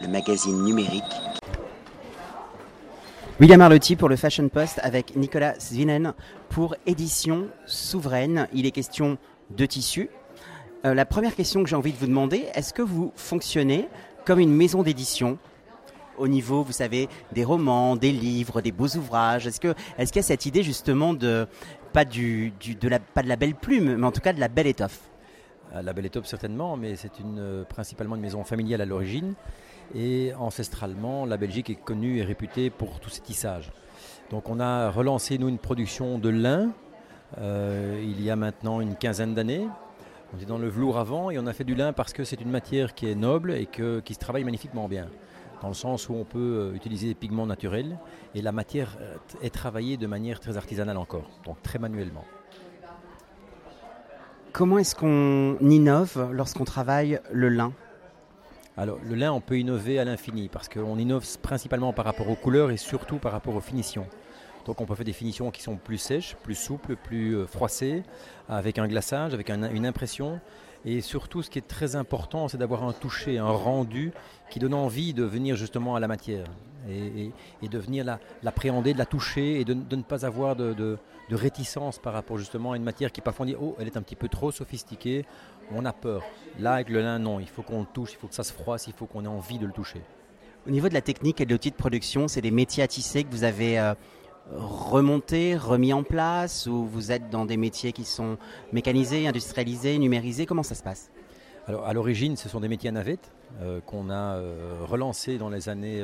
Le magazine numérique. William Arlotti pour le Fashion Post avec Nicolas Svinen pour Édition Souveraine. Il est question de tissu. Euh, la première question que j'ai envie de vous demander, est-ce que vous fonctionnez comme une maison d'édition? Au niveau, vous savez, des romans, des livres, des beaux ouvrages Est-ce qu'il y a cette idée justement de pas du- de la, pas de la belle plume, mais en tout cas de la belle étoffe? La Belle Étoffe certainement, mais c'est une, euh, principalement une maison familiale à l'origine. Et ancestralement, la Belgique est connue et réputée pour tous ses tissages. Donc on a relancé nous une production de lin euh, il y a maintenant une quinzaine d'années. On était dans le velours avant et on a fait du lin parce que c'est une matière qui est noble et qui se travaille magnifiquement bien. Dans le sens où on peut euh, utiliser des pigments naturels et la matière est travaillée de manière très artisanale encore, donc très manuellement. Comment est-ce qu'on innove lorsqu'on travaille le lin? Alors, le lin, on peut innover à l'infini parce qu'on innove principalement par rapport aux couleurs et surtout par rapport aux finitions. Donc, on peut faire des finitions qui sont plus sèches, plus souples, plus euh, froissées, avec un glaçage, avec un- une impression. Et surtout, ce qui est très important, c'est d'avoir un toucher, un rendu qui donne envie de venir justement à la matière et, et- et de venir la- l'appréhender, de la toucher et de, de ne pas avoir de, de- de réticence par rapport justement à une matière qui parfois on dit oh elle est un petit peu trop sophistiquée, on a peur. Là avec le lin non, il faut qu'on le touche, il faut que ça se froisse, il faut qu'on ait envie de le toucher. Au niveau de la technique et de l'outil de production, c'est des métiers à tisser que vous avez euh, remontés, remis en place, ou vous êtes dans des métiers qui sont mécanisés, industrialisés, numérisés? Comment ça se passe? Alors à l'origine, ce sont des métiers à navette euh, qu'on a euh, relancés dans les années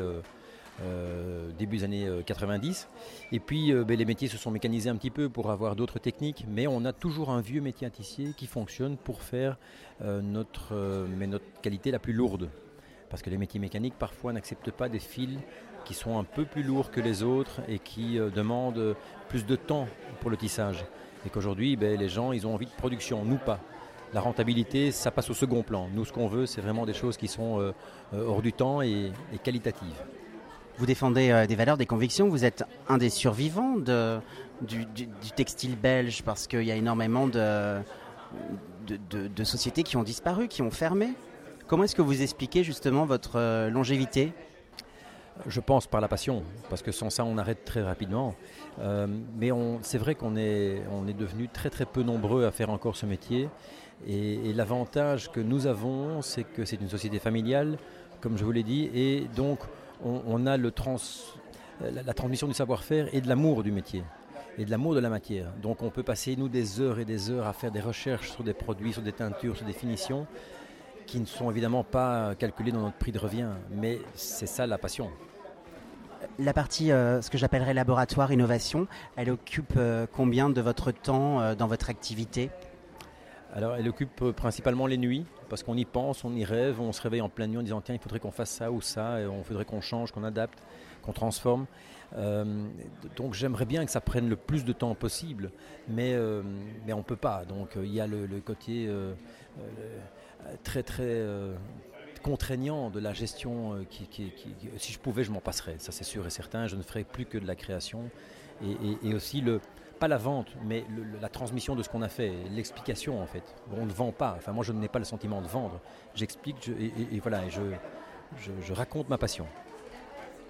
euh, euh, début des années euh, 90. Et puis euh, ben, les métiers se sont mécanisés un petit peu pour avoir d'autres techniques, mais on a toujours un vieux métier à tissier qui fonctionne pour faire euh, notre, euh, mais notre qualité la plus lourde. Parce que les métiers mécaniques parfois n'acceptent pas des fils qui sont un peu plus lourds que les autres et qui euh, demandent plus de temps pour le tissage. Et qu'aujourd'hui, ben, les gens, ils ont envie de production, nous pas. La rentabilité, ça passe au second plan. Nous, ce qu'on veut, c'est vraiment des choses qui sont euh, euh, hors du temps et qualitatives. Vous défendez euh, des valeurs, des convictions. Vous êtes un des survivants du, textile belge parce qu'il y a énormément de, sociétés qui ont disparu, qui ont fermé. Comment est-ce que vous expliquez justement votre euh, longévité? Je pense par la passion, parce que sans ça, on arrête très rapidement. Euh, mais c'est vrai qu'on est, on devenu très très peu nombreux à faire encore ce métier. Et, et l'avantage que nous avons, c'est que c'est une société familiale, comme je vous l'ai dit, et donc on, a trans, la, transmission du savoir-faire et de l'amour du métier et de l'amour de la matière. Donc on peut passer, nous, des heures et des heures à faire des recherches sur des produits, sur des teintures, sur des finitions, qui ne sont évidemment pas calculées dans notre prix de revient. Mais c'est ça la passion. La partie, euh, ce que j'appellerais laboratoire, innovation, elle occupe euh, combien de votre temps euh, dans votre activité? Alors, elle occupe euh, principalement les nuits, parce qu'on y pense, on y rêve, on se réveille en pleine nuit en disant tiens, il faudrait qu'on fasse ça ou ça, et on faudrait qu'on change, qu'on adapte, qu'on transforme. Euh, donc, j'aimerais bien que ça prenne le plus de temps possible, mais, euh, mais on ne peut pas. Donc, il y a le, côté très, très contraignant de la gestion qui, si je pouvais, je m'en passerais, ça c'est sûr et certain. Je ne ferais plus que de la création et aussi le pas la vente, mais la transmission de ce qu'on a fait, l'explication en fait. On ne vend pas. Enfin, moi, je n'ai pas le sentiment de vendre. J'explique je- et, voilà, je, raconte ma passion.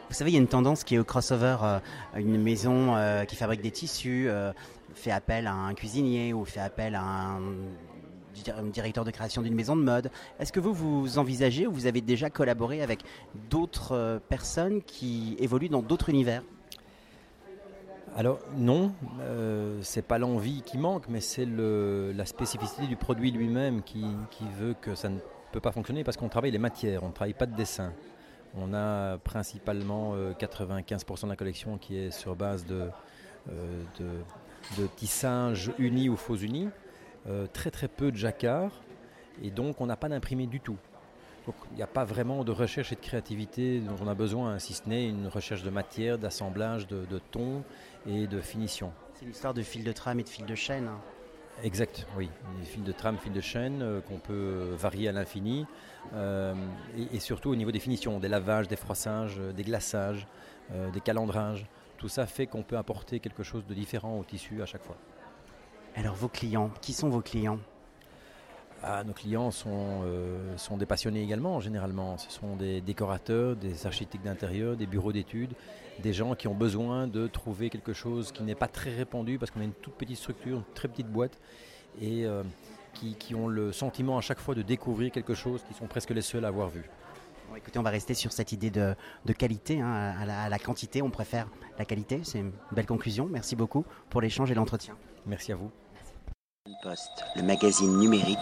Vous savez, il y a une tendance qui est au crossover. euh, une maison euh, qui fabrique des tissus euh, fait appel à un cuisinier ou fait appel à un, di- un directeur de création d'une maison de mode. Est-ce que vous, vous envisagez ou vous avez déjà collaboré avec d'autres personnes qui évoluent dans d'autres univers? Alors non, euh, c'est pas l'envie qui manque, mais c'est la spécificité du produit lui-même qui, veut que ça ne peut pas fonctionner parce qu'on travaille les matières, on ne travaille pas de dessin. On a principalement euh, 95% de la collection qui est sur base de, euh, de, de tissage uni ou faux uni, euh, très très peu de jacquard, et donc on n'a pas d'imprimé du tout. Donc il n'y a pas vraiment de recherche et de créativité dont on a besoin, si ce n'est une recherche de matière, d'assemblage, de, de ton et de finition. C'est l'histoire de fil de trame et de fil de chaîne. hein. Exact, oui. Des fils de trame, fils de chaîne euh, qu'on peut euh, varier à l'infini. Euh, et, et surtout au niveau des finitions, des lavages, des froissages, euh, des glaçages, des calendrages. Tout ça fait qu'on peut apporter quelque chose de différent au tissu à chaque fois. Alors vos clients, qui sont vos clients? Ah, Nos clients sont, euh, sont des passionnés également, généralement. Ce sont des décorateurs, des architectes d'intérieur, des bureaux d'études, des gens qui ont besoin de trouver quelque chose qui n'est pas très répandu parce qu'on a une toute petite structure, une très petite boîte. Et euh, qui, ont le sentiment à chaque fois de découvrir quelque chose qui sont presque les seuls à avoir vu. écoutez, on va rester sur cette idée de, qualité. Hein, à, la, quantité, on préfère la qualité. C'est une belle conclusion. Merci beaucoup pour l'échange et l'entretien. Merci à vous. Poste, le magazine numérique